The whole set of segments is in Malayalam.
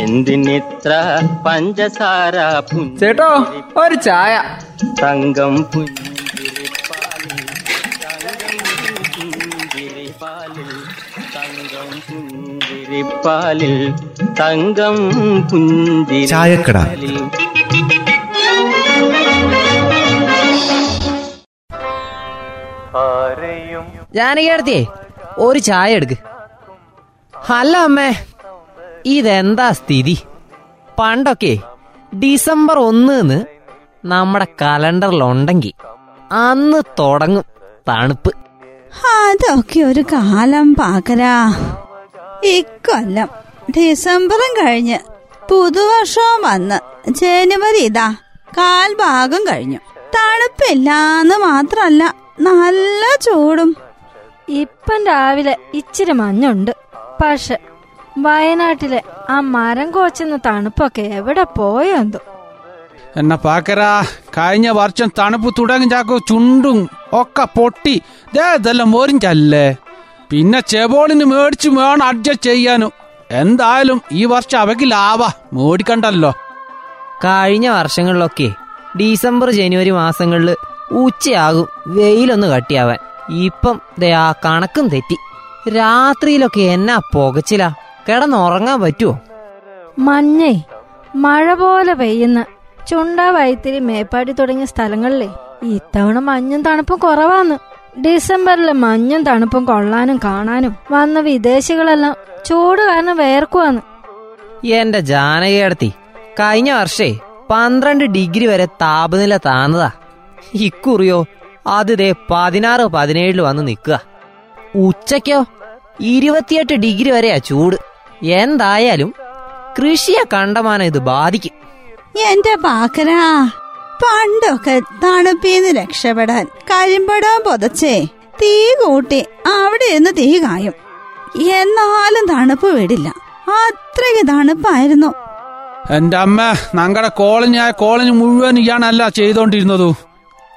എന്തിനിത്ര പഞ്ചസാര ചേട്ടോ ഒരു ചായ. തങ്കം പുഞ്ചിരിപ്പാലിൽ തങ്കം പുഞ്ചിരിപ്പാലിൽ തങ്കം പുഞ്ചിരിപ്പാലിൽ. പുഞ്ചിരിപ്പാലിൽ ജാനകിയടത്തിയേ ഒരു ചായ എടുക്ക്. അല്ല അമ്മേ ഇതെന്താ സ്ഥിതി? പണ്ടൊക്കെ ഡിസംബർ ഒന്നിന്ന് നമ്മുടെ കലണ്ടറിലുണ്ടെങ്കിൽ അന്ന് തുടങ്ങും തണുപ്പ്. അതൊക്കെ ഒരു കാലം പാക്കരാ ഇക്കൊല്ലം ഡിസംബറും കഴിഞ്ഞ് പുതുവർഷവും വന്ന് ജനുവരി ഇതാ കാൽഭാഗം കഴിഞ്ഞു. തണുപ്പില്ലാന്ന് മാത്രല്ല നല്ല ചൂടും. ഇപ്പം രാവിലെ ഇച്ചിരി മഞ്ഞുണ്ട്. പക്ഷെ വയനാട്ടിലെ ആ മരം കോച്ചുന്ന തണുപ്പൊക്കെ എവിടെ പോയോ എന്തോ എന്നാ പാക്കരാ കഴിഞ്ഞ വർഷം തണുപ്പ് തുടങ്ങി ചാക്കോ ചുണ്ടും ഒക്കെ പൊട്ടി. ദേ ഇതെല്ലാം മോരിഞ്ചല്ലേ പിന്നെ ചെബോളിന് മേടിച്ചു വേണം അഡ്ജസ്റ്റ് ചെയ്യാനും. എന്തായാലും ഈ വർഷം അവയ്ക്ക് ലാഭ മേടിക്കണ്ടല്ലോ. കഴിഞ്ഞ വർഷങ്ങളിലൊക്കെ ഡിസംബർ ജനുവരി മാസങ്ങളിൽ ഉച്ചയാകും വെയിലൊന്ന് കട്ടിയാവാൻ. ഇപ്പം ദയാ ആ കണക്കും തെറ്റി. രാത്രിയിലൊക്കെ എന്നാ പുകച്ചില. കിടന്നുറങ്ങാൻ പറ്റുമോ മഞ്ഞേ മഴ പോലെ പെയ്യുന്ന ചുണ്ട വൈത്തിരി മേപ്പാടി തുടങ്ങിയ സ്ഥലങ്ങളിലെ ഇത്തവണ മഞ്ഞും തണുപ്പും കുറവാന്ന്. ഡിസംബറിലെ മഞ്ഞും തണുപ്പും കൊള്ളാനും കാണാനും വന്ന വിദേശികളെല്ലാം ചൂട് കാരണം വേർക്കുവാന്ന്. എന്റെ ജാനകിയടത്തി കഴിഞ്ഞ വർഷേ പന്ത്രണ്ട് ഡിഗ്രി വരെ താപനില താന്നതാ. ഇക്കുറിയോ അതിതേ പതിനാറ് പതിനേഴിൽ വന്ന് നിൽക്കുക. ഉച്ചയ്ക്കോ ഇരുപത്തിയെട്ട് ഡിഗ്രി വരെയാ ചൂട്. എന്തായാലും കൃഷിയെ കണ്ടമാനം ഇത് ബാധിക്കും. എന്റെ പാക്കരാ പണ്ടൊക്കെ തണുപ്പീന്ന് രക്ഷപ്പെടാൻ കരിമ്പടം പൊതച്ചേ തീ കൂട്ടി അവിടെ ഇരുന്ന് തീ കായും. എന്നാലും തണുപ്പ് വിടില്ല. അത്രയ്ക്ക് തണുപ്പായിരുന്നു. എന്റെ അമ്മ ഞങ്ങളുടെ കോളനിയായ കോളനി മുഴുവൻ ഇയാണല്ല ചെയ്തോണ്ടിരുന്നത്.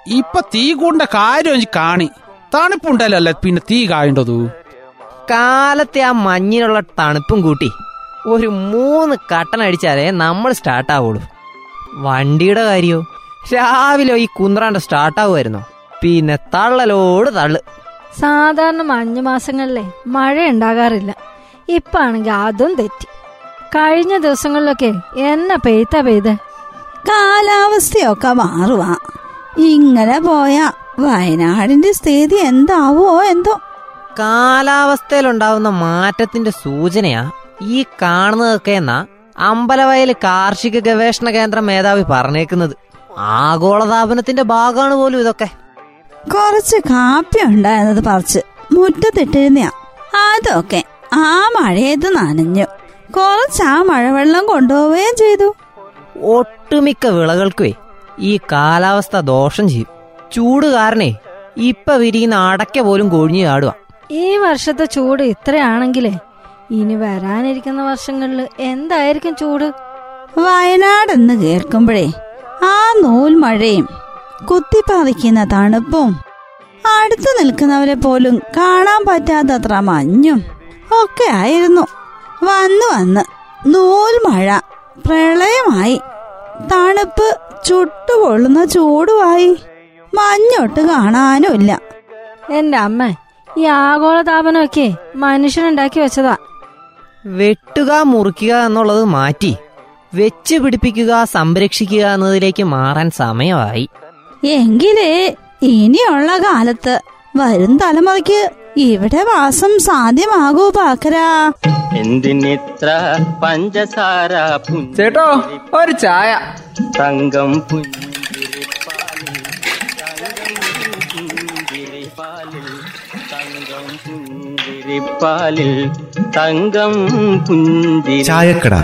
ഇപ്പൊ തീ കൂണ്ട കാര്യം എനിക്ക് കാണി. തണുപ്പുണ്ടല്ലോ അല്ലേ പിന്നെ തീ കായേണ്ടതു? കാലത്തെ ആ മഞ്ഞിനുള്ള തണുപ്പും കൂട്ടി ഒരു മൂന്ന് കട്ടൻ അടിച്ചാലേ നമ്മൾ സ്റ്റാർട്ടാവുള്ളൂ. വണ്ടിയുടെ കാര്യോ? രാവിലെ ഈ കുന്ത്രാണ്ട് സ്റ്റാർട്ടാവുമായിരുന്നോ. പിന്നെ തള്ളലോട് തള്ളു. സാധാരണ മഞ്ഞു മാസങ്ങളിലെ മഴ ഉണ്ടാകാറില്ല ഇപ്പാണെങ്കിൽ അതും തെറ്റി. കഴിഞ്ഞ ദിവസങ്ങളിലൊക്കെ എന്നെ പെയ്ത പെയ്ത്. കാലാവസ്ഥയൊക്കെ മാറുവാ. ഇങ്ങനെ പോയാ വയനാടിന്റെ സ്ഥിതി എന്താവോ എന്തോ. കാലാവസ്ഥയിലുണ്ടാവുന്ന മാറ്റത്തിന്റെ സൂചനയാ ഈ കാണുന്നതൊക്കെ എന്നാ അമ്പലവയൽ കാർഷിക ഗവേഷണ കേന്ദ്രം മേധാവി പറഞ്ഞേക്കുന്നത്. ആഗോളതാപനത്തിന്റെ ഭാഗമാണ് പോലും ഇതൊക്കെ. കുറച്ച് കാപ്പി ഉണ്ടായിരുന്നത് പറിച്ച്. മുറ്റത്തിട്ടിരുന്നയാ. അതൊക്കെ ആ മഴയത്ത് നനഞ്ഞു. കുറച്ച് ആ മഴവെള്ളം കൊണ്ടുപോവുകയും ചെയ്തു. ഒട്ടുമിക്ക വിളകൾക്കുവേ ഈ കാലാവസ്ഥ ദോഷം ചെയ്യും. ചൂട് കാരണേ ഇപ്പൊ വിരിയുന്ന അടയ്ക്ക പോലും കൊഴിഞ്ഞു ചാടുക ഈ വർഷത്തെ ചൂട് ഇത്രയാണെങ്കിലേ ഇനി വരാനിരിക്കുന്ന വർഷങ്ങളിൽ എന്തായിരിക്കും ചൂട്? വയനാട് എന്ന് കേൾക്കുമ്പോഴേ ആ നൂൽ മഴയും കുത്തിപ്പാവിക്കുന്ന തണുപ്പും അടുത്തു നിൽക്കുന്നവരെ പോലും കാണാൻ പറ്റാത്തത്ര മഞ്ഞും ഒക്കെ ആയിരുന്നു. വന്നു വന്ന് നൂൽ മഴ പ്രളയമായി തണുപ്പ് ചുട്ടുപൊള്ളുന്ന ചൂടുമായി മഞ്ഞൊട്ട് കാണാനുമില്ല. എന്റെ അമ്മ ഈ ആഗോളതാപനമൊക്കെ മനുഷ്യനുണ്ടാക്കി വെച്ചതാ. വെട്ടുക മുറിക്കുക എന്നുള്ളത് മാറ്റി. വെച്ച് പിടിപ്പിക്കുക സംരക്ഷിക്കുക എന്നതിലേക്ക് മാറാൻ സമയമായി. എങ്കിലേ ഇനിയുള്ള കാലത്ത് വരും തലമുറയ്ക്ക് ഇവിടെ വാസം സാധ്യമാകൂ പാക്കരാ. എന്തിനിത്ര പഞ്ചസാര ചേട്ടോ ഒരു ചായ. തങ്കം പുഞ്ചിരിപ്പാലിൽ ചായക്കട.